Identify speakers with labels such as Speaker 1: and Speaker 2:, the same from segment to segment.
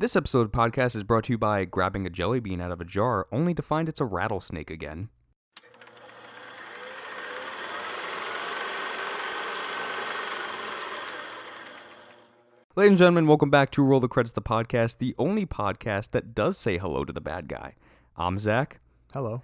Speaker 1: This episode of podcast is brought to you by grabbing a jelly bean out of a jar only to find it's a rattlesnake again. Ladies and gentlemen, welcome back to Roll the Credits, the podcast, the only podcast that does say hello to the bad guy. I'm Zach.
Speaker 2: Hello.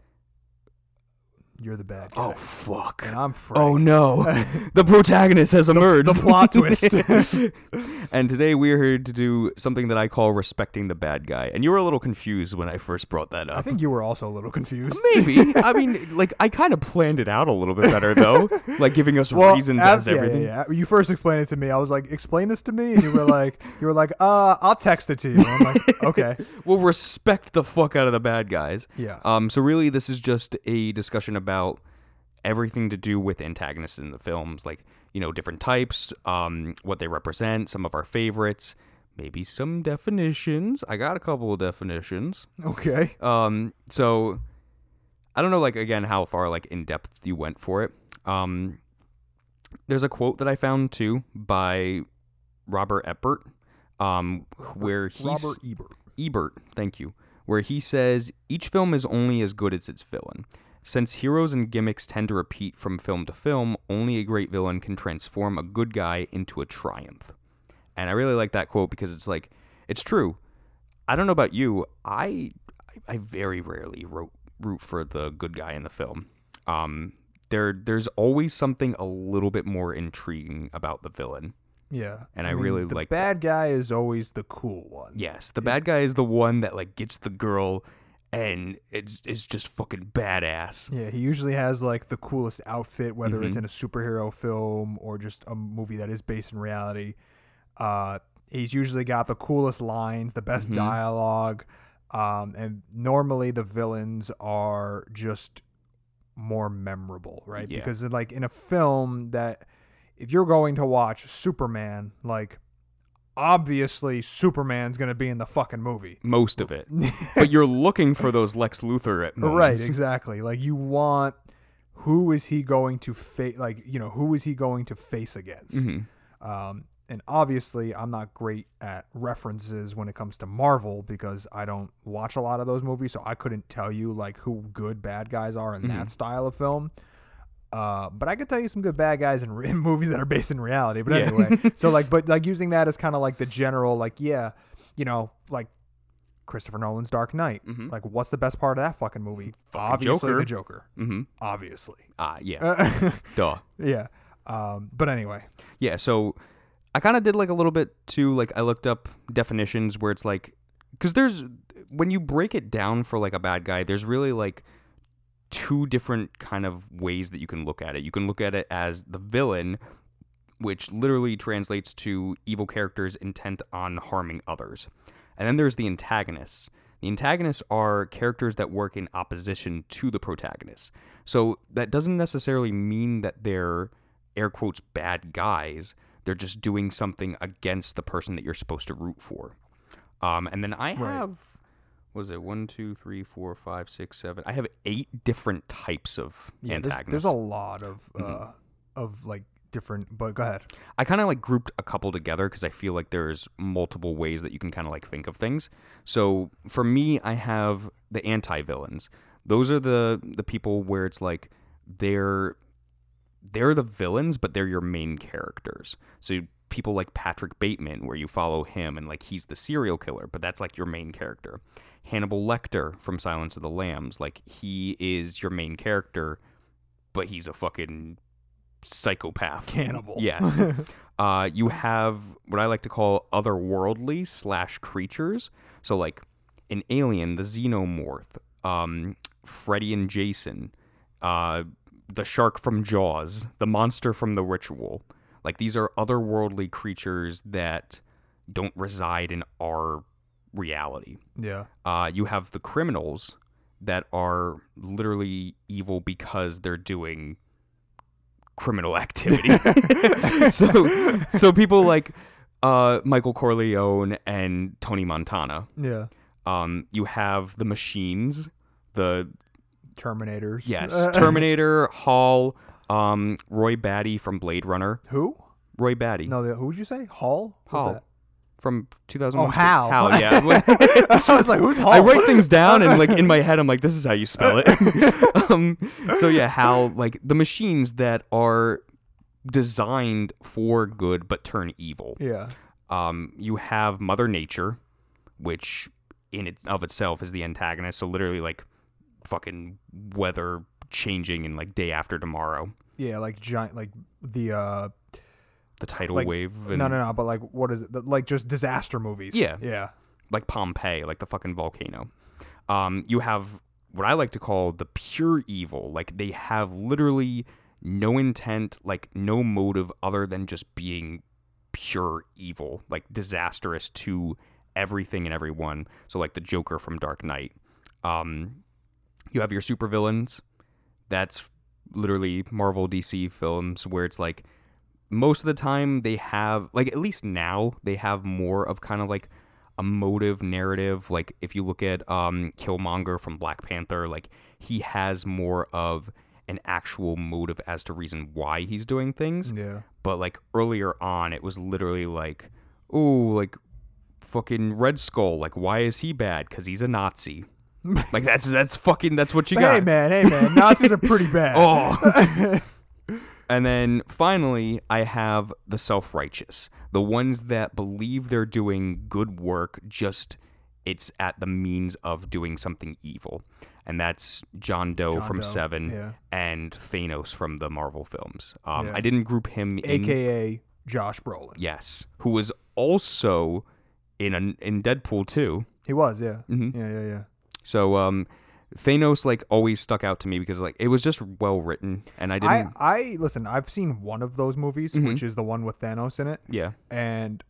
Speaker 2: You're the bad guy.
Speaker 1: Oh, fuck.
Speaker 2: and I'm Frank.
Speaker 1: Oh no, the protagonist has emerged.
Speaker 2: the plot twist.
Speaker 1: and today we are here to do something that I call respecting the bad guy. And you were a little confused when I first brought that up.
Speaker 2: I think you were also a little confused.
Speaker 1: Maybe. I mean, like I kind of planned it out a little bit better though, like giving us
Speaker 2: Well,
Speaker 1: reasons as
Speaker 2: yeah,
Speaker 1: everything.
Speaker 2: Yeah, yeah. You first explained it to me. I was like, "Explain this to me," and you were like, "You were like, uh, I'll text it to you." I'm like, "Okay."
Speaker 1: We'll respect the fuck out of the bad guys.
Speaker 2: Yeah.
Speaker 1: Um. So really, this is just a discussion about everything to do with antagonists in the films, like you know different types, um, what they represent, some of our favorites, maybe some definitions. I got a couple of definitions.
Speaker 2: Okay.
Speaker 1: Um, so I don't know, like again, how far like in depth you went for it. Um, there's a quote that I found too by Robert Ebert, um, where he's
Speaker 2: Robert Ebert.
Speaker 1: Ebert, thank you, where he says each film is only as good as its villain. Since heroes and gimmicks tend to repeat from film to film, only a great villain can transform a good guy into a triumph. And I really like that quote because it's like, it's true. I don't know about you, I I very rarely root, root for the good guy in the film. Um, there there's always something a little bit more intriguing about the villain.
Speaker 2: Yeah.
Speaker 1: And I really like
Speaker 2: the
Speaker 1: like
Speaker 2: bad guy is always the cool one.
Speaker 1: Yes, the bad guy is the one that like gets the girl and it's it's just fucking badass.
Speaker 2: Yeah, he usually has like the coolest outfit, whether
Speaker 1: Mm-hmm.
Speaker 2: it's in a superhero film or just a movie that is based in reality. Uh, he's usually got the coolest lines, the best
Speaker 1: Mm-hmm.
Speaker 2: dialogue, um, and normally the villains are just more memorable, right?
Speaker 1: Yeah.
Speaker 2: Because like in a film that, if you're going to watch Superman, like obviously Superman's gonna be in the fucking movie.
Speaker 1: Most of it. but you're looking for those Lex Luthor.
Speaker 2: Right, exactly. Like you want who is he going to face like, you know, who is he going to face against?
Speaker 1: Mm-hmm.
Speaker 2: Um and obviously I'm not great at references when it comes to Marvel because I don't watch a lot of those movies, so I couldn't tell you like who good bad guys are in
Speaker 1: Mm-hmm.
Speaker 2: that style of film. Uh, but I could tell you some good bad guys in, re- in movies that are based in reality. But
Speaker 1: Yeah.
Speaker 2: anyway, so like, but like using that as kind of like the general, like, yeah, you know, like Christopher Nolan's Dark Knight. Like, what's the best part of that fucking movie? Obviously,
Speaker 1: Joker.
Speaker 2: the Joker.
Speaker 1: Mm-hmm.
Speaker 2: Obviously.
Speaker 1: Ah, yeah. Duh.
Speaker 2: yeah. Um, but anyway,
Speaker 1: Yeah, so I kind of did like a little bit too. Like I looked up definitions where it's like, because there's when you break it down for like a bad guy, there's really like two different kind of ways that you can look at it. You can look at it as the villain, which literally translates to evil characters intent on harming others, and then there's the antagonists. The antagonists are characters that work in opposition to the protagonist. So that doesn't necessarily mean that they're air quotes bad guys. They're just doing something against the person that you're supposed to root for. Um, and then I have, is it, one, two, three, four, five, six, seven. I have eight different types of
Speaker 2: yeah, there's,
Speaker 1: antagonists.
Speaker 2: there's a lot of uh, of like different. But go ahead.
Speaker 1: I kind of like grouped a couple together because I feel like there's multiple ways that you can kind of like think of things. So for me, I have the anti villains. Those are the the people where it's like they're they're the villains, but they're your main characters. So people like Patrick Bateman, where you follow him and like he's the serial killer, but that's like your main character. Hannibal Lecter from Silence of the Lambs, like he is your main character, but he's a fucking psychopath.
Speaker 2: Cannibal.
Speaker 1: Yes. uh, you have what I like to call otherworldly slash creatures. So like an alien, the xenomorph, um, Freddy and Jason, uh, the shark from Jaws, the monster from The Ritual. Like these are otherworldly creatures that don't reside in our reality.
Speaker 2: Yeah.
Speaker 1: Uh, you have the criminals that are literally evil because they're doing criminal activity. so, so people like uh, Michael Corleone and Tony Montana.
Speaker 2: Yeah.
Speaker 1: Um, you have the machines, the
Speaker 2: Terminators.
Speaker 1: yes, Terminator, Hall, um, Roy Batty from Blade Runner.
Speaker 2: Who?
Speaker 1: Roy Batty
Speaker 2: No, the, who would you say? Hall?
Speaker 1: Hall. from 2001.
Speaker 2: Oh, Hal.
Speaker 1: Hal, yeah.
Speaker 2: I was like, who's Hal?
Speaker 1: I write things down and like in my head I'm like this is how you spell it. um, so yeah, Hal like the machines that are designed for good but turn evil.
Speaker 2: Yeah.
Speaker 1: Um, you have Mother Nature, which in it of itself is the antagonist. So literally like fucking weather changing in like day after tomorrow.
Speaker 2: Yeah, like giant, like the uh,
Speaker 1: The tidal
Speaker 2: Like,
Speaker 1: wave and
Speaker 2: no, no, no, but like what is it? The, like just disaster movies.
Speaker 1: Yeah.
Speaker 2: yeah,
Speaker 1: like Pompeii, like the fucking volcano. Um, you have what I like to call the pure evil. Like they have literally no intent, like no motive other than just being pure evil, like disastrous to everything and everyone. So like the Joker from Dark Knight. Um, you have your supervillains. That's literally Marvel DC films where it's like most of the time they have like at least now they have more of kind of like a motive narrative. Like if you look at um Killmonger from Black Panther like he has more of an actual motive as to reason why he's doing things.
Speaker 2: Yeah.
Speaker 1: but like earlier on it was literally like oh like fucking Red Skull like why is he bad? Cuz he's a Nazi like that's that's fucking that's what you
Speaker 2: Hey
Speaker 1: got
Speaker 2: man, hey man, Nazis are pretty bad.
Speaker 1: Oh. and then finally, I have the self righteous, the ones that believe they're doing good work, just it's at the means of doing something evil. And that's John Doe
Speaker 2: John
Speaker 1: from
Speaker 2: Doe,
Speaker 1: Seven
Speaker 2: yeah.
Speaker 1: and Thanos from the Marvel films. Um,
Speaker 2: Yeah.
Speaker 1: I didn't group him in.
Speaker 2: AKA Josh Brolin.
Speaker 1: yes, who was also in in Deadpool too.
Speaker 2: He was, yeah,
Speaker 1: Mhm.
Speaker 2: yeah, yeah, yeah.
Speaker 1: So um, Thanos like always stuck out to me because like it was just well written, and I didn't.
Speaker 2: I, I listen. I've seen one of those movies,
Speaker 1: Mhm.
Speaker 2: which is the one with Thanos in it,
Speaker 1: yeah,
Speaker 2: and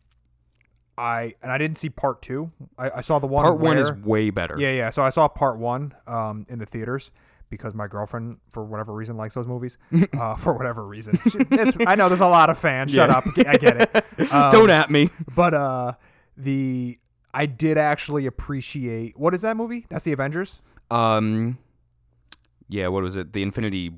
Speaker 2: I and I didn't see part two. I, I saw the one.
Speaker 1: part one is way better.
Speaker 2: Yeah, yeah. So I saw part one um, in the theaters because my girlfriend, for whatever reason, likes those movies. uh, for whatever reason, She- it's, I know there's a lot of fans. Shut up. I get it. Um,
Speaker 1: Don't at me.
Speaker 2: But uh, the I did actually appreciate. What is that movie? That's the Avengers.
Speaker 1: Um, yeah, what was it? The Infinity,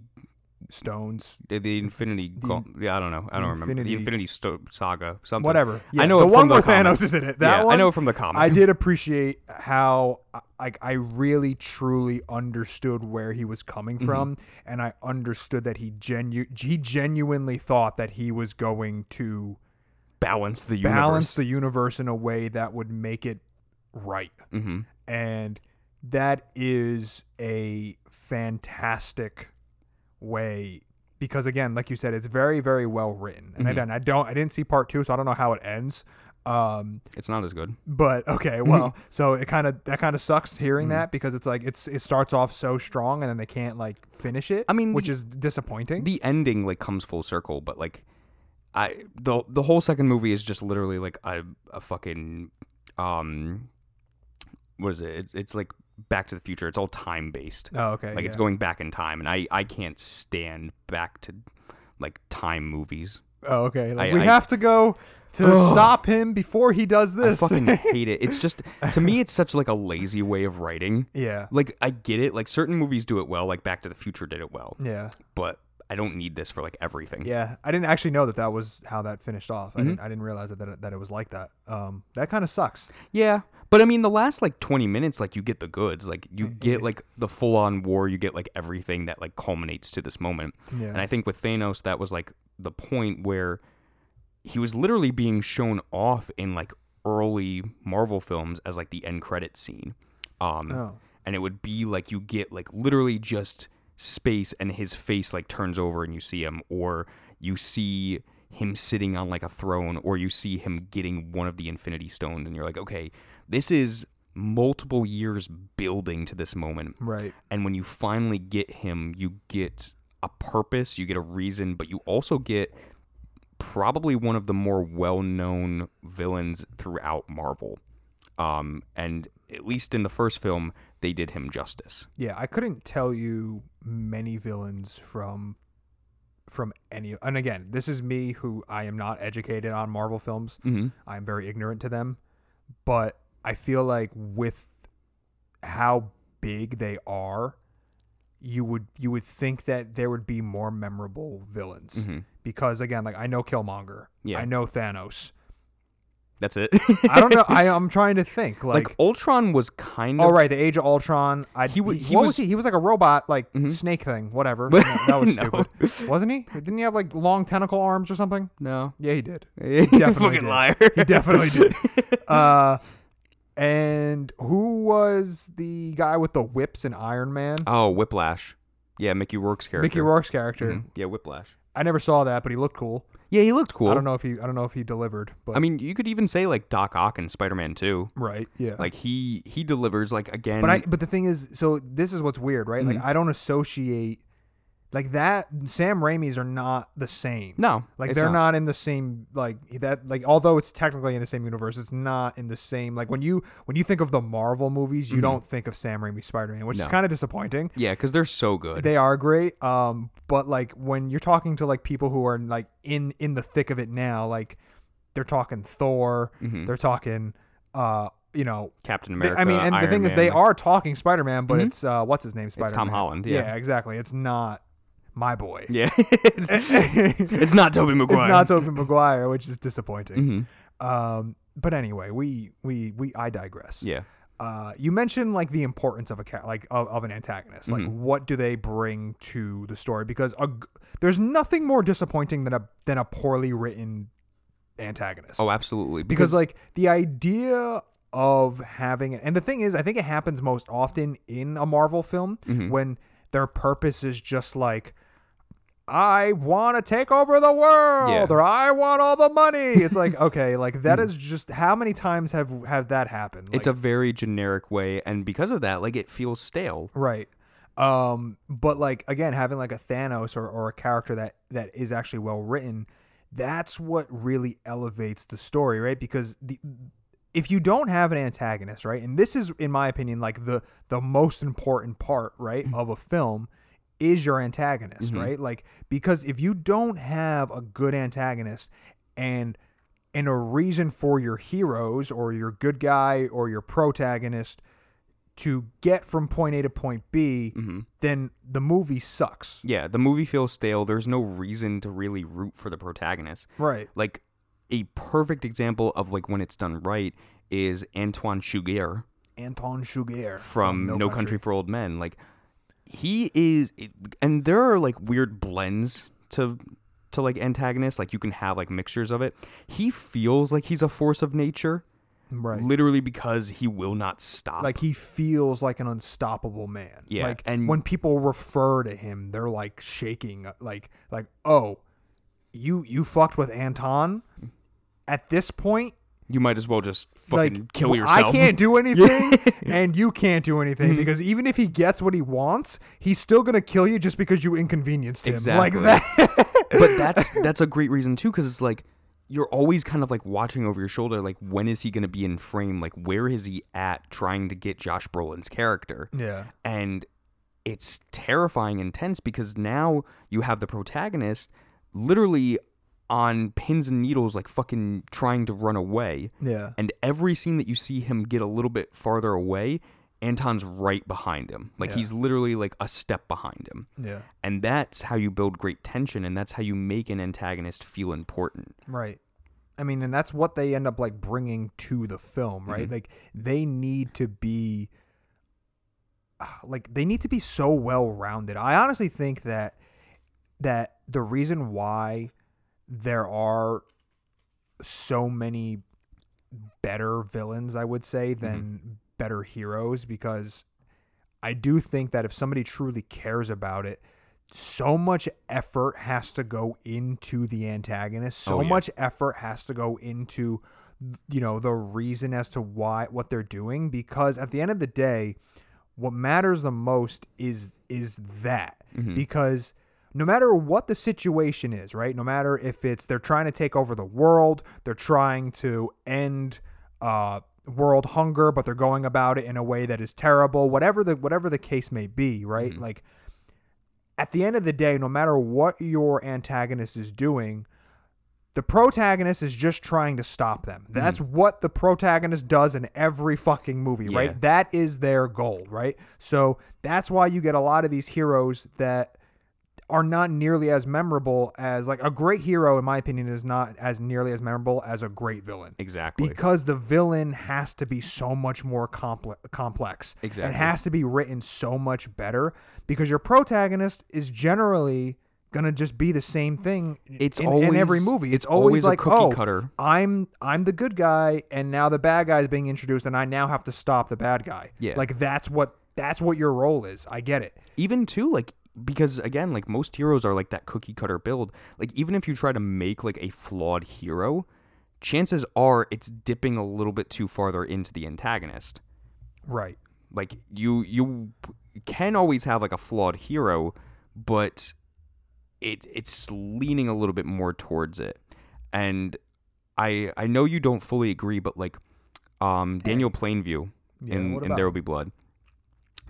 Speaker 2: Stones.
Speaker 1: the Infinity. Gaunt- yeah, I don't know. I don't remember. The Infinity Sto- Saga. Something.
Speaker 2: Whatever. Yeah,
Speaker 1: I know
Speaker 2: the one
Speaker 1: from the
Speaker 2: where. Thanos is in it. That
Speaker 1: yeah,
Speaker 2: one.
Speaker 1: I know it from the comic.
Speaker 2: I did appreciate how like I really truly understood where he was coming
Speaker 1: Mm-hmm.
Speaker 2: from, and I understood that he genu- he genuinely thought that he was going to
Speaker 1: balance the universe.
Speaker 2: balance the universe in a way that would make it right,
Speaker 1: hmm
Speaker 2: and that is a fantastic way because again, like you said, it's very very well written, and I
Speaker 1: Mhm.
Speaker 2: don't I don't I didn't see part two, so I don't know how it ends. Um,
Speaker 1: It's not as good.
Speaker 2: but okay,
Speaker 1: Mm-hmm.
Speaker 2: well, so it kind of that kind of sucks hearing that because it's like it's it starts off so strong and then they can't like finish it.
Speaker 1: I mean,
Speaker 2: which
Speaker 1: the-
Speaker 2: is disappointing.
Speaker 1: The ending like comes full circle, but like, I the the whole second movie is just literally like a a fucking um, what is it? It's, it's like Back to the Future. It's all time based.
Speaker 2: oh, okay,
Speaker 1: like it's going back in time and i i can't stand back to like time movies
Speaker 2: Oh, okay. Like
Speaker 1: I-
Speaker 2: we
Speaker 1: I-
Speaker 2: have to go to
Speaker 1: Ugh.
Speaker 2: stop him before he does this.
Speaker 1: i fucking hate it it's just to me it's such like a lazy way of writing
Speaker 2: yeah,
Speaker 1: like i get it like certain movies do it well like back to the future did it well
Speaker 2: yeah,
Speaker 1: but i don't need this for like everything
Speaker 2: yeah. I didn't actually know that that was how that finished off.
Speaker 1: Mm-hmm.
Speaker 2: I didn't. I didn't realize that that it, that it was like that. Um, that kind of sucks.
Speaker 1: yeah but i mean the last like 20 minutes like you get the goods like you get like the full-on war you get like everything that like culminates to this moment
Speaker 2: Yeah.
Speaker 1: And I think with Thanos, that was like the point where he was literally being shown off in like early Marvel films as like the end credit scene. Um,
Speaker 2: Oh.
Speaker 1: And it would be like you get like literally just space and his face like turns over and you see him, or you see him sitting on like a throne, or you see him getting one of the Infinity Stones, and you're like, okay, this is multiple years building to this moment
Speaker 2: Right.
Speaker 1: and when you finally get him you get a purpose you get a reason but you also get probably one of the more well-known villains throughout marvel um, and at least in the first film they did him justice
Speaker 2: Yeah, I couldn't tell you many villains from from any and again, this is me who I am not educated on Marvel films.
Speaker 1: mm-hmm.
Speaker 2: I'm very ignorant to them, but I feel like with how big they are, you would you would think that there would be more memorable villains
Speaker 1: Mhm.
Speaker 2: because again, like I know Killmonger,
Speaker 1: Yeah.
Speaker 2: I know Thanos,
Speaker 1: That's it.
Speaker 2: I don't know. I, I'm trying to think. Like,
Speaker 1: like Ultron was kind of
Speaker 2: oh right, the Age of Ultron. I,
Speaker 1: He wa- he
Speaker 2: what was,
Speaker 1: was- Mm-hmm.
Speaker 2: he? He was like a robot, like snake thing, whatever. No, that was
Speaker 1: No.
Speaker 2: stupid, wasn't he? Didn't he have like long tentacle arms or something?
Speaker 1: no.
Speaker 2: Yeah, he did.
Speaker 1: Definitely
Speaker 2: definitely
Speaker 1: fucking
Speaker 2: did.
Speaker 1: liar.
Speaker 2: He definitely did. Uh, and who was the guy with the whips in Iron Man?
Speaker 1: oh, Whiplash. Yeah, Mickey Rourke's character.
Speaker 2: Mickey Rourke's character.
Speaker 1: Mhm. Yeah, Whiplash.
Speaker 2: I never saw that, but he looked cool.
Speaker 1: Yeah, he looked cool.
Speaker 2: I don't know if he. I don't know if he delivered, but
Speaker 1: I mean, you could even say like Doc Ock in Spider-Man 2.
Speaker 2: right, yeah.
Speaker 1: Like he he delivers like again.
Speaker 2: But I but the thing is, so this is what's weird, right?
Speaker 1: Mm-hmm.
Speaker 2: Like I don't associate like that. Sam Raimi's are not the same.
Speaker 1: no,
Speaker 2: Like they're not. in the same like that. Like although it's technically in the same universe, it's not in the same. Like when you when you think of the Marvel movies, you don't think of Sam Raimi Spider Man, which is
Speaker 1: Mm-hmm.
Speaker 2: Kind of disappointing.
Speaker 1: Yeah, because they're so good.
Speaker 2: They are great. Um, but like when you're talking to like people who are like in in the thick of it now, like they're talking Thor,
Speaker 1: Mm-hmm.
Speaker 2: they're talking, uh, you know,
Speaker 1: Captain
Speaker 2: they-
Speaker 1: America.
Speaker 2: I mean, and the
Speaker 1: Iron
Speaker 2: thing is, they are talking Spider Man, but it's uh, what's his name? Spider Man.
Speaker 1: Tom Holland, yeah.
Speaker 2: exactly. It's not my boy.
Speaker 1: Yeah, it's, it's not Tobey Maguire.
Speaker 2: It's not Tobey Maguire, which is disappointing.
Speaker 1: Mhm.
Speaker 2: Um, but anyway, we we we I digress.
Speaker 1: Yeah.
Speaker 2: Uh, you mentioned like the importance of a cat, like of, of an antagonist. Like,
Speaker 1: Mm-hmm.
Speaker 2: what do they bring to the story? Because a there's nothing more disappointing than a than a poorly written antagonist.
Speaker 1: Oh, absolutely.
Speaker 2: because like the idea of having it, and the thing is, I think it happens most often in a Marvel film
Speaker 1: Mm-hmm.
Speaker 2: when their purpose is just like. I want to take over the world,
Speaker 1: Yeah.
Speaker 2: or I want all the money. It's like okay, like that is just how many times have have that happened?
Speaker 1: it's a very generic way, and because of that, like it feels stale.
Speaker 2: Right. Um, but like again, having like a Thanos or, or a character that that is actually well written, that's what really elevates the story, right? Because the if you don't have an antagonist, right, and this is in my opinion like the the most important part, right, of a film is your antagonist, mm-hmm. right? Like because if you don't have a good antagonist and and a reason for your heroes or your good guy or your protagonist to get from point A to point B, mm-hmm. then the movie sucks.
Speaker 1: Yeah, the movie feels stale. There's no reason to really root for the protagonist.
Speaker 2: Right.
Speaker 1: Like a perfect example of like when it's done right is Antoine Chigurh
Speaker 2: Antoine Chigurh
Speaker 1: from No, Country. for Old Men. Like he is, and there are like weird blends to to like antagonists. Like you can have like mixtures of it. He feels like he's a force of nature,
Speaker 2: Right.
Speaker 1: literally because he will not stop.
Speaker 2: Like he feels like an unstoppable man.
Speaker 1: Yeah,
Speaker 2: Like
Speaker 1: and-
Speaker 2: when people refer to him, they're like shaking, uh, like like oh, you you fucked with Anton. At this point,
Speaker 1: you might as well just fucking
Speaker 2: like
Speaker 1: kill yourself.
Speaker 2: I can't do anything, and you can't do anything mm-hmm. because even if he gets what he wants, he's still gonna kill you just because you inconvenienced him. Like that.
Speaker 1: but that's that's a great reason too, because it's like you're always kind of like watching over your shoulder, like when is he going to be in frame? Like where is he at trying to get Josh Brolin's character?
Speaker 2: yeah.
Speaker 1: And it's terrifying intense because now you have the protagonist literally on pins and needles, like fucking trying to run away.
Speaker 2: Yeah.
Speaker 1: And every scene that you see him get a little bit farther away, Anton's right behind him. Like
Speaker 2: Yeah.
Speaker 1: he's literally like a step behind him.
Speaker 2: Yeah.
Speaker 1: And that's how you build great tension and that's how you make an antagonist feel important.
Speaker 2: Right. I mean, and that's what they end up like bringing to the film, right? Like they need to be ah, like they need to be so well rounded. I honestly think that that the reason why there are so many better villains, I would say, mm-hmm. than better heroes because I do think that if somebody truly cares about it, so much effort has to go into the antagonist. So
Speaker 1: Oh, yeah.
Speaker 2: much effort has to go into you know the reason as to why what they're doing because at the end of the day what matters the most is is that mm-hmm. because no matter what the situation is right no matter if it's they're trying to take over the world they're trying to end uh world hunger but they're going about it in a way that is terrible whatever the whatever the case may be right like at the end of the day no matter what your antagonist is doing the protagonist is just trying to stop them. That's what the protagonist does in every fucking movie,
Speaker 1: Yeah.
Speaker 2: right? That is their goal, right? So that's why you get a lot of these heroes that are not nearly as memorable as like a great hero in my opinion is not as nearly as memorable as a great villain
Speaker 1: Exactly.
Speaker 2: because the villain has to be so much more comple- complex
Speaker 1: Exactly.
Speaker 2: it has to be written so much better because your protagonist is generally gonna just be the same thing
Speaker 1: It's
Speaker 2: in, in every
Speaker 1: always-
Speaker 2: movie it's,
Speaker 1: it's
Speaker 2: always,
Speaker 1: always a
Speaker 2: like
Speaker 1: cookie
Speaker 2: oh
Speaker 1: cutter.
Speaker 2: i'm i'm the good guy and now the bad guy is being introduced and i now have to stop the bad guy
Speaker 1: Yeah.
Speaker 2: like that's what that's what your role is i get it
Speaker 1: even too like because again like most heroes are like that cookie cutter build. Like even if you try to make like a flawed hero chances are it's dipping a little bit too farther into the antagonist.
Speaker 2: Right.
Speaker 1: Like you you can always have like a flawed hero but it it's leaning a little bit more towards it. And i i know you don't fully agree but like um daniel plainview
Speaker 2: Yeah,
Speaker 1: in in there will be blood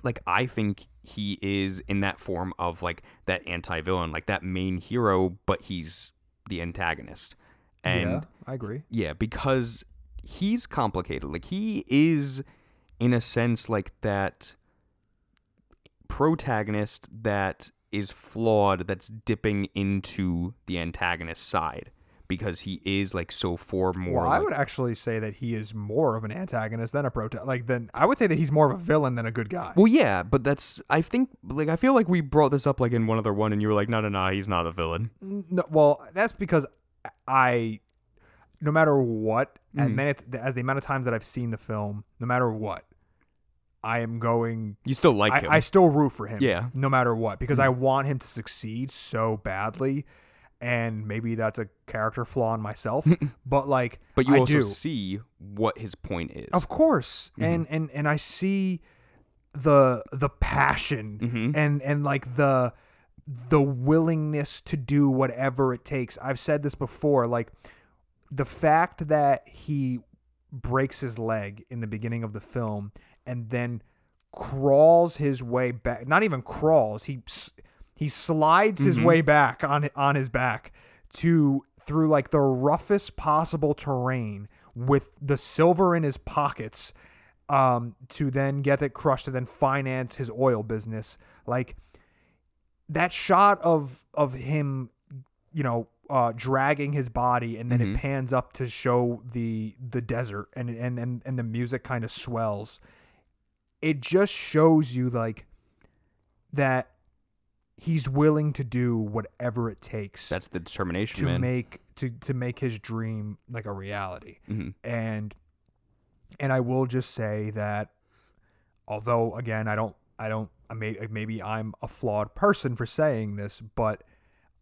Speaker 1: like i think he is in that form of like that anti-villain like that main hero but he's the antagonist. And
Speaker 2: yeah i agree.
Speaker 1: Yeah, because he's complicated. Like he is in a sense like that protagonist that is flawed that's dipping into the antagonist side because he is like so far more
Speaker 2: well, I
Speaker 1: like-
Speaker 2: would actually say that he is more of an antagonist than a protagonist. Like, then I would say that he's more of a villain than a good guy.
Speaker 1: Well, yeah, but that's I think like I feel like we brought this up like in one other one and you were like no no no, he's not a villain.
Speaker 2: No, well, that's because I, no matter what,
Speaker 1: Mm.
Speaker 2: and minutes as the amount of times that I've seen the film, no matter what, I am going.
Speaker 1: You still like
Speaker 2: I,
Speaker 1: him.
Speaker 2: I still root for him.
Speaker 1: Yeah.
Speaker 2: No matter what, because I want him to succeed so badly, and maybe that's a character flaw in myself, but like,
Speaker 1: but you
Speaker 2: I
Speaker 1: also
Speaker 2: do.
Speaker 1: see what his point is.
Speaker 2: Of course.
Speaker 1: Mm-hmm.
Speaker 2: And and and I see the the passion
Speaker 1: Mhm.
Speaker 2: and and like the the willingness to do whatever it takes. I've said this before like the fact that he breaks his leg in the beginning of the film and then crawls his way back not even crawls he he slides his way back on on his back to through like the roughest possible terrain with the silver in his pockets um to then get it crushed to then finance his oil business. Like that shot of of him you know uh dragging his body and then it pans up to show the the desert and and and, and the music kind of swells. It just shows you like that he's willing to do whatever it takes
Speaker 1: That's the determination,
Speaker 2: to
Speaker 1: man.
Speaker 2: make to to make his dream like a reality
Speaker 1: Mhm.
Speaker 2: and and I will just say that although again I don't I don't I may maybe I'm a flawed person for saying this but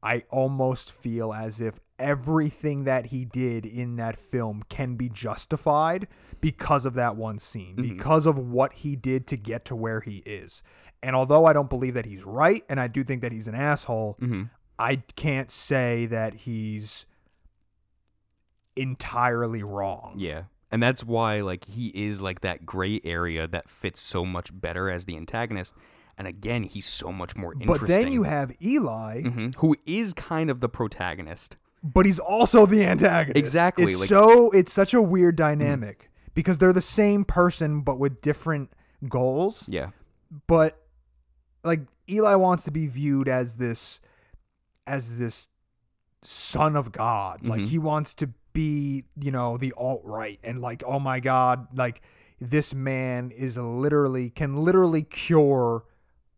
Speaker 2: I almost feel as if everything that he did in that film can be justified because of that one scene because of what he did to get to where he is and although I don't believe that he's right and I do think that he's an asshole
Speaker 1: Mhm.
Speaker 2: I can't say that he's entirely wrong.
Speaker 1: Yeah. And that's why like he is like that gray area that fits so much better as the antagonist. And again, he's so much more interesting.
Speaker 2: But then you have Eli,
Speaker 1: Mhm. who is kind of the protagonist.
Speaker 2: but he's also the antagonist.
Speaker 1: Exactly,
Speaker 2: It's
Speaker 1: like-
Speaker 2: so it's such a weird dynamic because they're the same person but with different goals.
Speaker 1: Yeah.
Speaker 2: But like Eli wants to be viewed as this as this son of God. Like
Speaker 1: Mhm.
Speaker 2: he wants to be, you know, the alt right and like, oh my God, like this man is literally can literally cure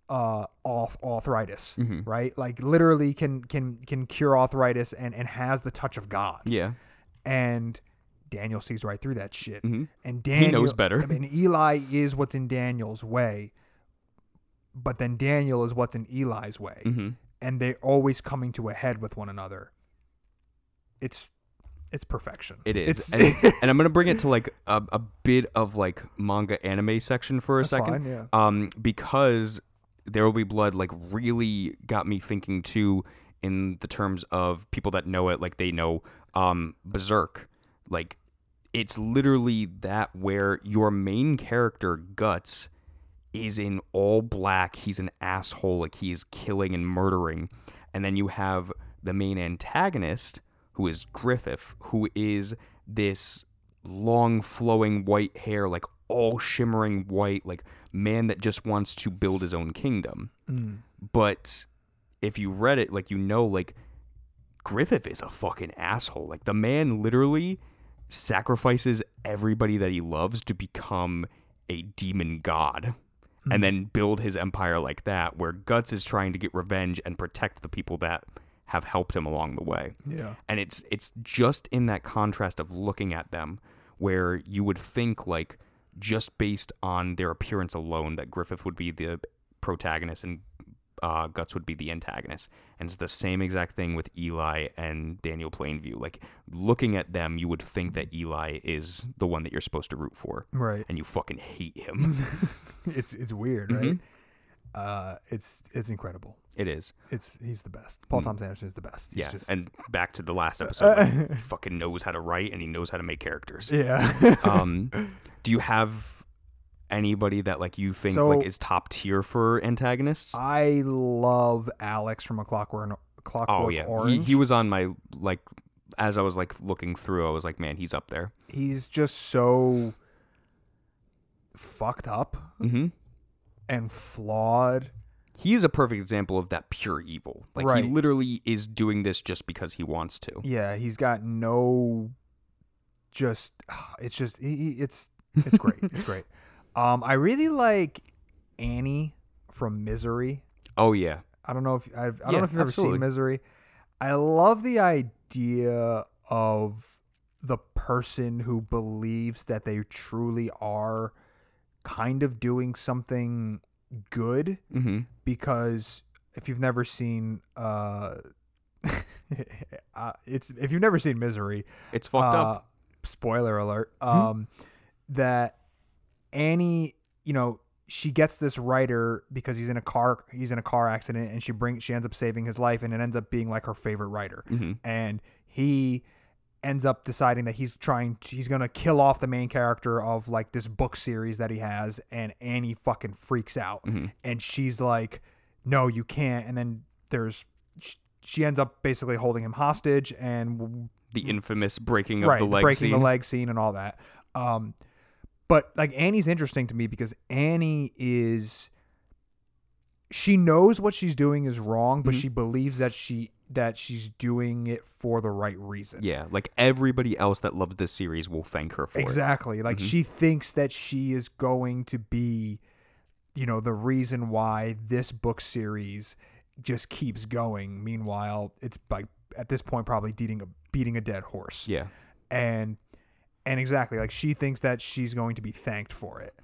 Speaker 2: uh off arthritis,
Speaker 1: Mhm.
Speaker 2: right? Like literally can can can cure arthritis and and has the touch of God.
Speaker 1: Yeah.
Speaker 2: And Daniel sees right through that shit.
Speaker 1: Mhm.
Speaker 2: And Daniel
Speaker 1: knows better.
Speaker 2: I mean, Eli is what's in Daniel's way, but then Daniel is what's in Eli's way,
Speaker 1: Mhm.
Speaker 2: and they're always coming to a head with one another. It's it's perfection.
Speaker 1: It is. And, and I'm going to bring it to like a, a bit of like manga anime section for a
Speaker 2: That's
Speaker 1: second.
Speaker 2: fine, yeah.
Speaker 1: Um because There Will Be Blood like really got me thinking too in the terms of people that know it like they know um Berserk. Like it's literally that where your main character Guts is in all black. He's an asshole. Like he is killing and murdering. And then you have the main antagonist, who is Griffith, who is this long flowing white hair, like all shimmering white, like man that just wants to build his own kingdom. Hmm. But if you read it, like you know, like Griffith is a fucking asshole. Like the man literally sacrifices everybody that he loves to become a demon god. Hmm. And then build his empire like that, where Guts is trying to get revenge and protect the people that have helped him along the way.
Speaker 2: Yeah.
Speaker 1: And it's it's just in that contrast of looking at them where you would think like just based on their appearance alone that Griffith would be the protagonist and uh, Guts would be the antagonist. And it's the same exact thing with Eli and Daniel Plainview. Like looking at them, you would think that Eli is the one that you're supposed to root for,
Speaker 2: Right.
Speaker 1: and you fucking hate him.
Speaker 2: It's it's weird, right? Uh, it's it's incredible.
Speaker 1: it is,
Speaker 2: It's he's the best. Paul Thomas Anderson is the best. He's
Speaker 1: yeah.
Speaker 2: just
Speaker 1: and back to the last episode, like, he fucking knows how to write and he knows how to make characters.
Speaker 2: yeah.
Speaker 1: um, do you have anybody that like you think
Speaker 2: So-
Speaker 1: like is top tier for antagonists?
Speaker 2: I love Alex from A Clockwork Clockwork
Speaker 1: oh yeah, he,
Speaker 2: Orange.
Speaker 1: he was on my like as I was like looking through. I was like, man, he's up there.
Speaker 2: he's just so fucked up
Speaker 1: Mm-hmm.
Speaker 2: and flawed.
Speaker 1: He is a perfect example of that pure evil. Like
Speaker 2: Right.
Speaker 1: he literally is doing this just because he wants to.
Speaker 2: Yeah, he's got no just it's just he, he- it's it's great. it's great. Um I really like Annie from Misery.
Speaker 1: Oh yeah,
Speaker 2: I don't know if I've, I don't know if you've ever seen Misery. I love the idea of the person who believes that they truly are kind of doing something good
Speaker 1: mm-hmm.
Speaker 2: because if you've never seen uh, uh it's if you've never seen Misery,
Speaker 1: it's fucked
Speaker 2: uh,
Speaker 1: up.
Speaker 2: Spoiler alert. Um, that Annie, you know, she gets this writer because he's in a car. He's in a car accident, and she brings. She ends up saving his life, and it ends up being like her favorite writer.
Speaker 1: Mm-hmm.
Speaker 2: And he ends up deciding that he's trying. To, he's gonna kill off the main character of like this book series that he has, and Annie fucking freaks out,
Speaker 1: Mhm.
Speaker 2: and she's like, "No, you can't." And then there's. She ends up basically holding him hostage, and
Speaker 1: The infamous breaking of
Speaker 2: right,
Speaker 1: the leg scene.
Speaker 2: breaking
Speaker 1: scene.
Speaker 2: the leg scene and all that. Um, but like Annie's interesting to me because Annie is she knows what she's doing is wrong, but
Speaker 1: Mhm.
Speaker 2: she believes that she that she's doing it for the right reason.
Speaker 1: Yeah, like everybody else that loves this series will thank her for it.
Speaker 2: Exactly. Like
Speaker 1: Mhm.
Speaker 2: she thinks that she is going to be, you know, the reason why this book series just keeps going. Meanwhile, it's like at this point probably beating a beating a dead horse.
Speaker 1: Yeah.
Speaker 2: and and exactly like she thinks that she's going to be thanked for it.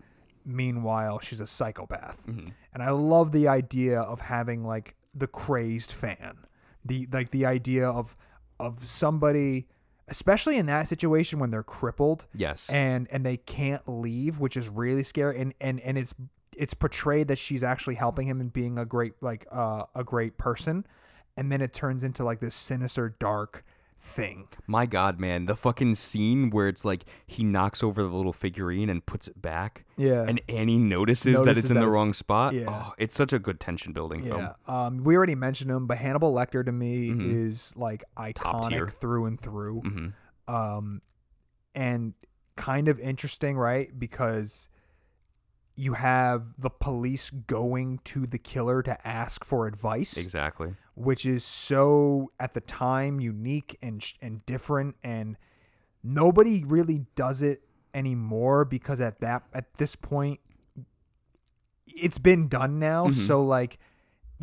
Speaker 2: Meanwhile she's a psychopath.
Speaker 1: Hmm
Speaker 2: and i love the idea of having like the crazed fan. The like the idea of of somebody especially in that situation when they're crippled
Speaker 1: Yes.
Speaker 2: and and they can't leave which is really scary. And and and it's it's portrayed that she's actually helping him and being a great like uh, a great person. And then it turns into like this sinister dark thing
Speaker 1: My God, man, the fucking scene where it's like he knocks over the little figurine and puts it back,
Speaker 2: yeah
Speaker 1: and Annie notices, that it's in
Speaker 2: that
Speaker 1: the
Speaker 2: it's-
Speaker 1: wrong spot.
Speaker 2: yeah.
Speaker 1: Oh, it's such a good tension building film.
Speaker 2: Yeah. Um, we already mentioned him, but Hannibal Lecter to me
Speaker 1: Mhm.
Speaker 2: is like
Speaker 1: Top tier.
Speaker 2: iconic through and through.
Speaker 1: hmm
Speaker 2: Um, and kind of interesting, right? Because you have the police going to the killer to ask for advice,
Speaker 1: Exactly.
Speaker 2: Which is so at the time unique and and different, and nobody really does it anymore because at that at this point it's been done now
Speaker 1: Mhm.
Speaker 2: so like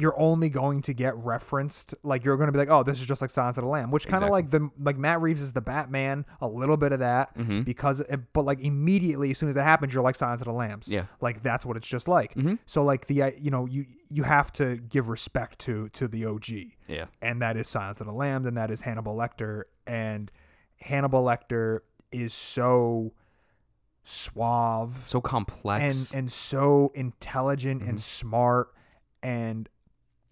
Speaker 2: you're only going to get referenced like you're going to be like oh this is just like Silence of the Lamb which kind of like the like Matt Reeves is the Batman a little bit of that
Speaker 1: Mhm.
Speaker 2: because it, but like immediately as soon as that happens you're like Silence of the Lambs
Speaker 1: Yeah.
Speaker 2: like that's what it's just like
Speaker 1: Mhm.
Speaker 2: so like the you know you you have to give respect to to the OG
Speaker 1: Yeah.
Speaker 2: and that is Silence of the Lambs, and that is Hannibal Lecter. And Hannibal Lecter is so suave
Speaker 1: So complex.
Speaker 2: and and so intelligent
Speaker 1: Mm-hmm.
Speaker 2: and smart. And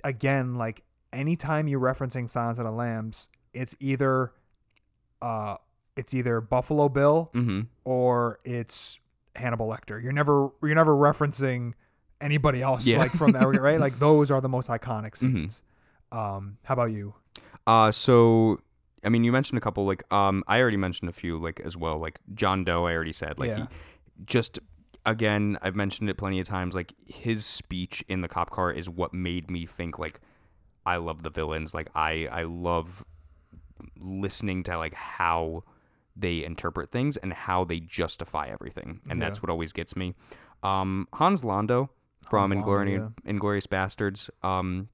Speaker 2: again, like anytime you're referencing Silence of the Lambs, it's either uh it's either Buffalo Bill
Speaker 1: hmm
Speaker 2: or it's Hannibal Lecter. You're never you're never referencing anybody else
Speaker 1: Yeah.
Speaker 2: like from that right? Like those are the most iconic
Speaker 1: Mhm.
Speaker 2: scenes. Um, how about you?
Speaker 1: Uh, so I mean, you mentioned a couple. Like, um, I already mentioned a few, like as well. Like John Doe, I already said. Like,
Speaker 2: Yeah.
Speaker 1: he just again, I've mentioned it plenty of times. Like his speech in the cop car is what made me think like I love the villains. Like I I love listening to like how they interpret things and how they justify everything, and that's what always gets me. Um, Hans Landa from
Speaker 2: Hans Landa,
Speaker 1: Inglorious, Inglourious Basterds. Um,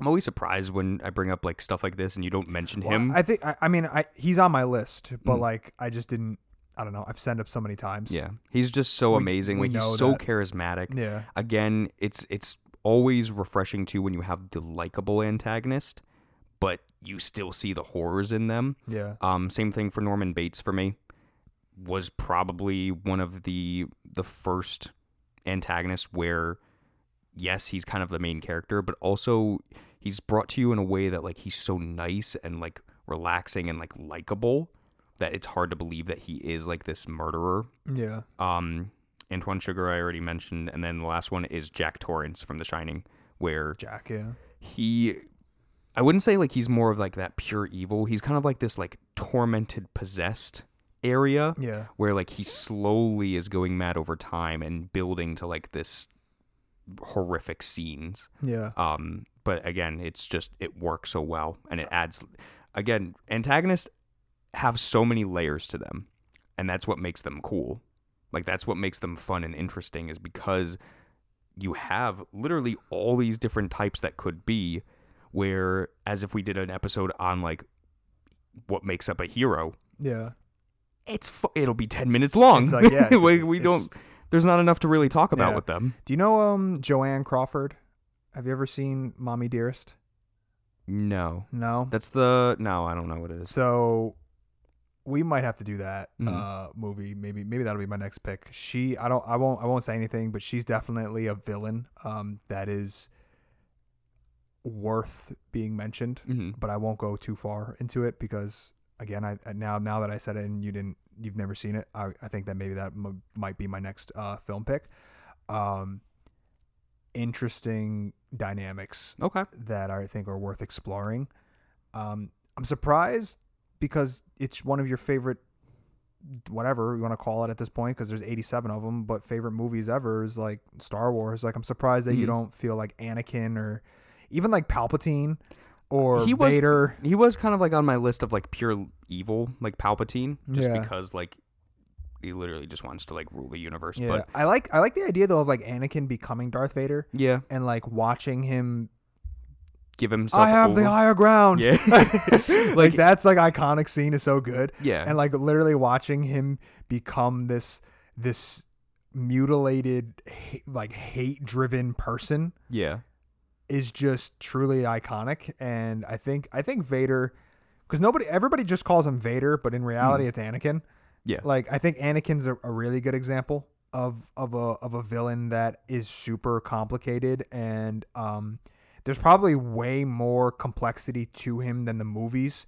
Speaker 1: I'm always surprised when I bring up like stuff like this and you don't mention
Speaker 2: Well,
Speaker 1: him.
Speaker 2: I think I, I mean I he's on my list, but
Speaker 1: Mm.
Speaker 2: like I just didn't. I don't know. I've sent up so many times.
Speaker 1: yeah, he's just so
Speaker 2: We-
Speaker 1: amazing.
Speaker 2: we
Speaker 1: like he's so
Speaker 2: that.
Speaker 1: charismatic.
Speaker 2: Yeah.
Speaker 1: again, it's it's always refreshing too when you have the likable antagonist, but you still see the horrors in them.
Speaker 2: Yeah.
Speaker 1: Um, same thing for Norman Bates for me. Was probably one of the the first antagonists where, yes, he's kind of the main character, but also he's brought to you in a way that like he's so nice and like relaxing and like likable that it's hard to believe that he is like this murderer
Speaker 2: Yeah.
Speaker 1: um Antoine Chigurh I already mentioned, and then the last one is Jack Torrance from The Shining, where
Speaker 2: Jack. Yeah.
Speaker 1: he I wouldn't say like he's more of like that pure evil. He's kind of like this like tormented, possessed area
Speaker 2: Yeah.
Speaker 1: where like he slowly is going mad over time and building to like this horrific scenes.
Speaker 2: Yeah.
Speaker 1: Um, but again, it's just it works so well, and it adds. Again, antagonists have so many layers to them, and that's what makes them cool. Like that's what makes them fun and interesting is because you have literally all these different types that could be. Where, as if we did an episode on like what makes up a hero,
Speaker 2: Yeah.
Speaker 1: it's fu- it'll be ten minutes long.
Speaker 2: It's like, yeah,
Speaker 1: we, we don't. There's not enough to really talk about
Speaker 2: Yeah.
Speaker 1: with them.
Speaker 2: Do you know um Joanne Crawford? Have you ever seen Mommy Dearest?
Speaker 1: No,
Speaker 2: No.
Speaker 1: that's the no. I don't know what it is.
Speaker 2: So we might have to do that
Speaker 1: Mhm.
Speaker 2: uh movie. Maybe maybe that'll be my next pick. She I don't I won't I won't say anything, but she's definitely a villain um that is worth being mentioned.
Speaker 1: hmm
Speaker 2: But I won't go too far into it because again, I I- now now that I said it and you didn't you've never seen it, I, I think that maybe that m- might be my next uh film pick. Um interesting dynamics
Speaker 1: Okay.
Speaker 2: that I think are worth exploring. Um, I'm surprised because it's one of your favorite, whatever you want to call it at this point, because there's 87 of them. But favorite movies ever is like Star Wars. Like I'm surprised that you
Speaker 1: Mhm.
Speaker 2: don't feel like Anakin or even like Palpatine or
Speaker 1: He was-
Speaker 2: Vader.
Speaker 1: He was kind of like on my list of like pure evil, like Palpatine, just
Speaker 2: Yeah.
Speaker 1: because like he literally just wants to like rule the universe.
Speaker 2: Yeah,
Speaker 1: But
Speaker 2: I like I like the idea though of like Anakin becoming Darth Vader
Speaker 1: yeah,
Speaker 2: and like watching him.
Speaker 1: Give himself.
Speaker 2: I have the higher ground.
Speaker 1: Yeah.
Speaker 2: like,
Speaker 1: Like-
Speaker 2: that's like iconic scene is so good.
Speaker 1: Yeah,
Speaker 2: and like literally watching him become this this mutilated like hate driven person
Speaker 1: yeah,
Speaker 2: is just truly iconic and i think i think vader because nobody everybody just calls him vader but in reality it's anakin
Speaker 1: yeah,
Speaker 2: like i think anakin's a, a really good example of of a of a villain that is super complicated and um there's probably way more complexity to him than the movies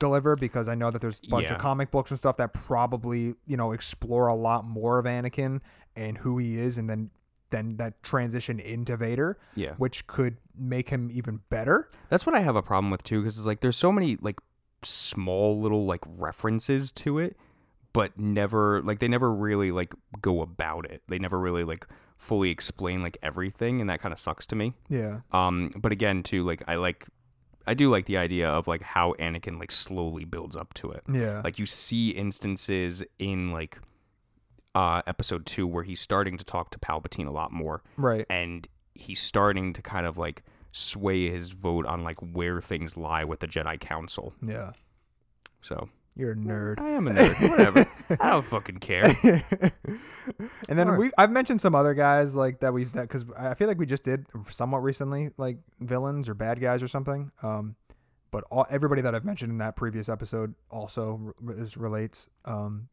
Speaker 2: deliver because I know that there's a bunch
Speaker 1: Yeah.
Speaker 2: of comic books and stuff that probably, you know, explore a lot more of Anakin and who he is and then then that transition into Vader,
Speaker 1: yeah.
Speaker 2: which could make him even better.
Speaker 1: That's what I have a problem with too, because it's like there's so many like small little like references to it, but never like they never really like go about it. They never really like fully explain like everything, and that kind of sucks to me.
Speaker 2: Yeah.
Speaker 1: Um, but again, too, like I like, I do like the idea of like how Anakin like slowly builds up to it.
Speaker 2: Yeah.
Speaker 1: Like you see instances in like uh episode two where he's starting to talk to Palpatine a lot more,
Speaker 2: right.
Speaker 1: and he's starting to kind of like sway his vote on like where things lie with the Jedi Council.
Speaker 2: Yeah.
Speaker 1: So
Speaker 2: You're a nerd.
Speaker 1: I am a nerd. Whatever. I don't fucking care.
Speaker 2: and then we I've mentioned some other guys like that we've that because I feel like we just did somewhat recently like villains or bad guys or something. Um, but all everybody that I've mentioned in that previous episode also re- is relates. Um,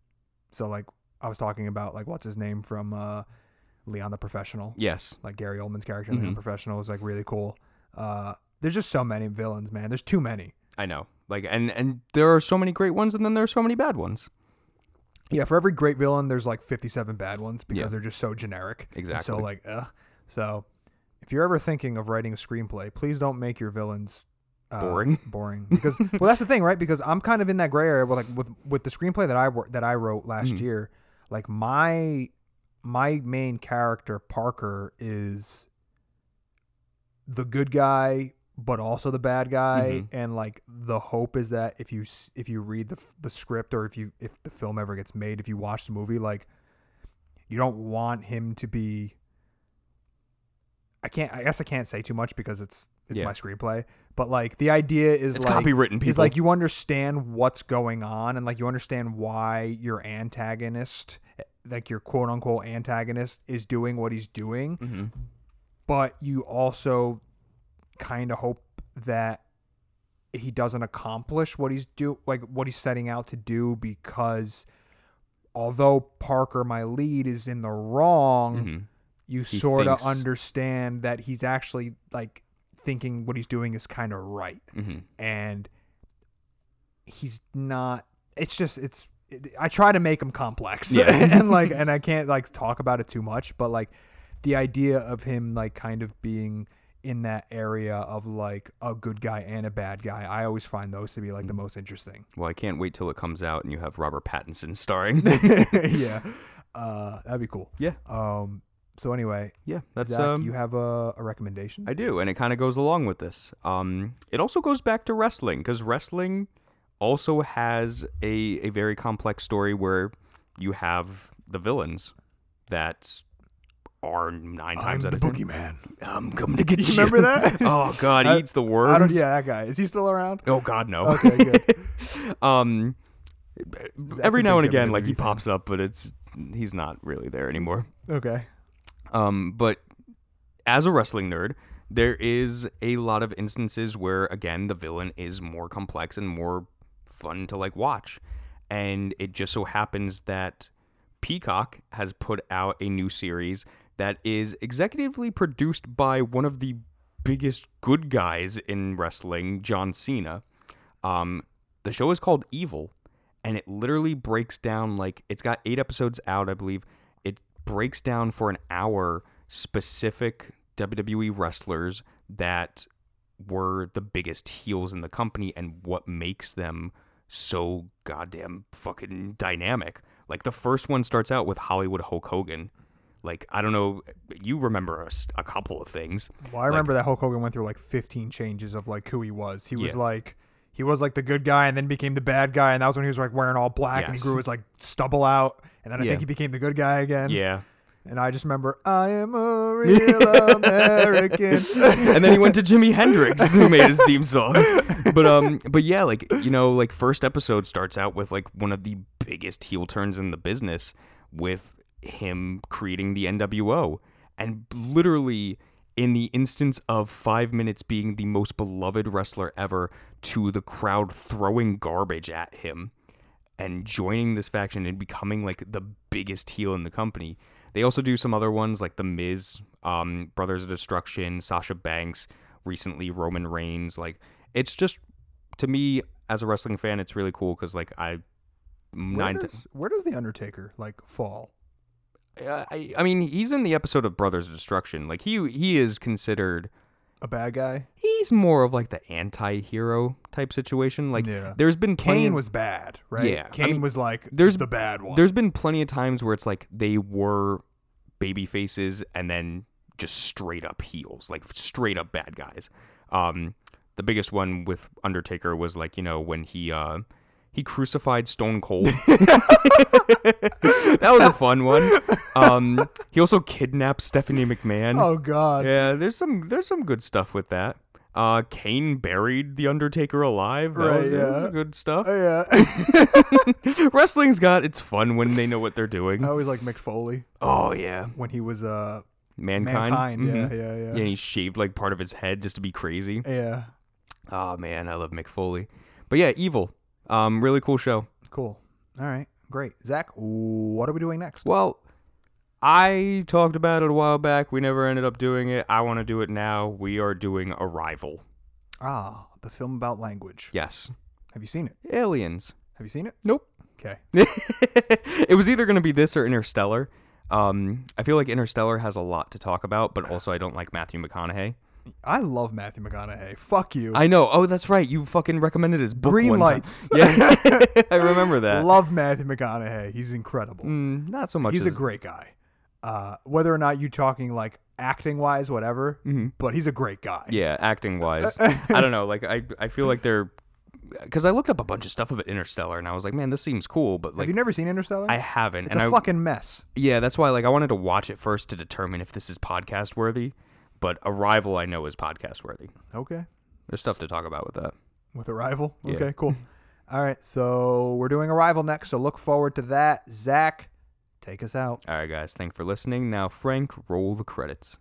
Speaker 2: so like I was talking about like what's his name from uh, Leon the Professional,
Speaker 1: Yes.
Speaker 2: like Gary Oldman's character in Leon
Speaker 1: Mhm.
Speaker 2: the Professional is like really cool. Uh, there's just so many villains, man. There's too many.
Speaker 1: I know. Like and and there are so many great ones and then there are so many bad ones.
Speaker 2: Yeah, for every great villain, there's like 57 bad ones because
Speaker 1: Yeah.
Speaker 2: they're just so generic. and So like, ugh. So if you're ever thinking of writing a screenplay, please don't make your villains uh,
Speaker 1: Boring.
Speaker 2: Boring, because well, that's the thing, right? Because I'm kind of in that gray area. With like with with the screenplay that I wor- that I wrote last
Speaker 1: Mhm.
Speaker 2: year, like my my main character Parker is the good guy but also the bad guy,
Speaker 1: Mm-hmm.
Speaker 2: and like the hope is that if you if you read the the script or if you if the film ever gets made, if you watch the movie, like you don't want him to be. I can't. I guess I can't say too much because it's it's
Speaker 1: Yeah.
Speaker 2: my screenplay. But like the idea is
Speaker 1: It's
Speaker 2: like
Speaker 1: copywritten,
Speaker 2: is
Speaker 1: people.
Speaker 2: like you understand what's going on and like you understand why your antagonist, like your quote unquote antagonist, is doing what he's doing
Speaker 1: Mhm.
Speaker 2: but you also kind of hope that he doesn't accomplish what he's do like what he's setting out to do because although Parker my lead is in the wrong
Speaker 1: Mhm.
Speaker 2: you sort of understand that he's actually like thinking what he's doing is kind of right
Speaker 1: Mhm.
Speaker 2: and he's not it's just it's it, I try to make him complex
Speaker 1: Yeah.
Speaker 2: and like and I can't like talk about it too much but like the idea of him like kind of being in that area of like a good guy and a bad guy I always find those to be like the most interesting
Speaker 1: Well, I can't wait till it comes out and you have Robert Pattinson starring.
Speaker 2: yeah uh that'd be cool
Speaker 1: yeah,
Speaker 2: um so anyway
Speaker 1: yeah. That's
Speaker 2: Zach,
Speaker 1: um.
Speaker 2: you have a, a recommendation
Speaker 1: I do, and it kind of goes along with this. Um, it also goes back to wrestling because wrestling also has a a very complex story where you have the villains that are nine times out of ten.
Speaker 2: man
Speaker 1: I'm coming to get you.
Speaker 2: remember that?
Speaker 1: oh God, he
Speaker 2: I-
Speaker 1: eats the
Speaker 2: I don't
Speaker 1: worms.
Speaker 2: yeah that guy is he still around
Speaker 1: Oh God, no.
Speaker 2: okay good
Speaker 1: um, every
Speaker 2: a
Speaker 1: now
Speaker 2: big
Speaker 1: and again,
Speaker 2: WWE
Speaker 1: like he
Speaker 2: fan.
Speaker 1: pops up, but it's he's not really there anymore.
Speaker 2: okay
Speaker 1: Um, but as a wrestling nerd, there is a lot of instances where again the villain is more complex and more fun to like watch. And it just so happens that Peacock has put out a new series that is executively produced by one of the biggest good guys in wrestling, John Cena. Um, the show is called Evil, and it literally breaks down like it's got eight episodes out, I believe. It breaks down for an hour specific WWE wrestlers that were the biggest heels in the company and what makes them so goddamn fucking dynamic. Like the first one starts out with Hollywood Hulk Hogan. Like I don't know, you remember a couple of things.
Speaker 2: Well, I remember that Hulk Hogan went through like 15 changes of like who he was. He was
Speaker 1: Yeah.
Speaker 2: like he was like the good guy and then became the bad guy and that was when he was like wearing all black and he grew his like stubble out and then I
Speaker 1: Yeah.
Speaker 2: think he became the good guy again.
Speaker 1: Yeah.
Speaker 2: And I just remember I am a real American.
Speaker 1: and then he went to Jimi Hendrix who made his theme song. But um but yeah, like you know, like first episode starts out with like one of the biggest heel turns in the business with him creating the NWO and literally in the instance of 5 minutes being the most beloved wrestler ever to the crowd throwing garbage at him and joining this faction and becoming like the biggest heel in the company. They also do some other ones like The Miz, um, Brothers of Destruction, Sasha Banks, recently Roman Reigns. Like it's just to me as a wrestling fan, it's really cool because like I
Speaker 2: Where
Speaker 1: nine.
Speaker 2: does, where does the Undertaker like fall?
Speaker 1: I, I mean, he's in the episode of Brothers of Destruction. Like he he is considered.
Speaker 2: A bad guy?
Speaker 1: He's more of like the anti-hero type situation. Like
Speaker 2: Yeah.
Speaker 1: there's been
Speaker 2: Kane
Speaker 1: of-
Speaker 2: was bad, right?
Speaker 1: Yeah, I
Speaker 2: Kane
Speaker 1: mean,
Speaker 2: was like
Speaker 1: there's-
Speaker 2: the bad one.
Speaker 1: There's been plenty of times where it's like they were baby faces and then just straight up heels, like straight up bad guys. Um, the biggest one with Undertaker was like you know when he uh he crucified Stone Cold. that was a fun one. Um, he also kidnapped Stephanie McMahon.
Speaker 2: oh god.
Speaker 1: Yeah, there's some there's some good stuff with that. Uh, Kane buried the Undertaker alive. That
Speaker 2: Right,
Speaker 1: was, that was
Speaker 2: yeah.
Speaker 1: good stuff.
Speaker 2: Oh, yeah.
Speaker 1: Wrestling's got it's fun when they know what they're doing.
Speaker 2: I always like Mick Foley
Speaker 1: Oh yeah,
Speaker 2: when he was uh
Speaker 1: mankind.
Speaker 2: mankind.
Speaker 1: Mhm.
Speaker 2: Yeah, yeah,
Speaker 1: Yeah,
Speaker 2: yeah.
Speaker 1: and he shaved like part of his head just to be crazy.
Speaker 2: Yeah.
Speaker 1: Oh man, I love Mick Foley. But yeah, Evil. Um, really cool show.
Speaker 2: Cool. All right. Great. Zach, what are we doing next?
Speaker 1: Well, I talked about it a while back. We never ended up doing it. I want to do it now. We are doing Arrival.
Speaker 2: Ah, the film about language.
Speaker 1: Yes.
Speaker 2: Have you seen it?
Speaker 1: Aliens.
Speaker 2: Have you seen it?
Speaker 1: Nope.
Speaker 2: Okay.
Speaker 1: it was either going to be this or Interstellar. Um, I feel like Interstellar has a lot to talk about, but also I don't like Matthew McConaughey.
Speaker 2: I love Matthew McConaughey. Fuck you.
Speaker 1: I know. Oh, that's right. You fucking recommended his book.
Speaker 2: Green
Speaker 1: one time.
Speaker 2: Lights.
Speaker 1: Yeah, I remember that.
Speaker 2: Love Matthew McConaughey. He's incredible.
Speaker 1: Mm, not so much.
Speaker 2: He's a great guy. Uh, whether or not you're talking like acting wise, whatever. But he's a great guy.
Speaker 1: Mm-hmm. Yeah, acting wise, I don't know. Like I, I feel like they're because I looked up a bunch of stuff of Interstellar, and I was like, man, this seems cool, but
Speaker 2: Have
Speaker 1: like
Speaker 2: you never seen Interstellar?
Speaker 1: I haven't,
Speaker 2: it's
Speaker 1: and
Speaker 2: a
Speaker 1: I
Speaker 2: fucking mess.
Speaker 1: yeah, that's why like I wanted to watch it first to determine if this is podcast worthy. But Arrival, I know is podcast worthy.
Speaker 2: Okay.
Speaker 1: There's stuff to talk about with that.
Speaker 2: With Arrival.
Speaker 1: Yeah.
Speaker 2: Okay, cool. All right, so we're doing Arrival next, so look forward to that. Zach, take us out.
Speaker 1: All right, guys, thanks for listening. Now, Frank, roll the credits.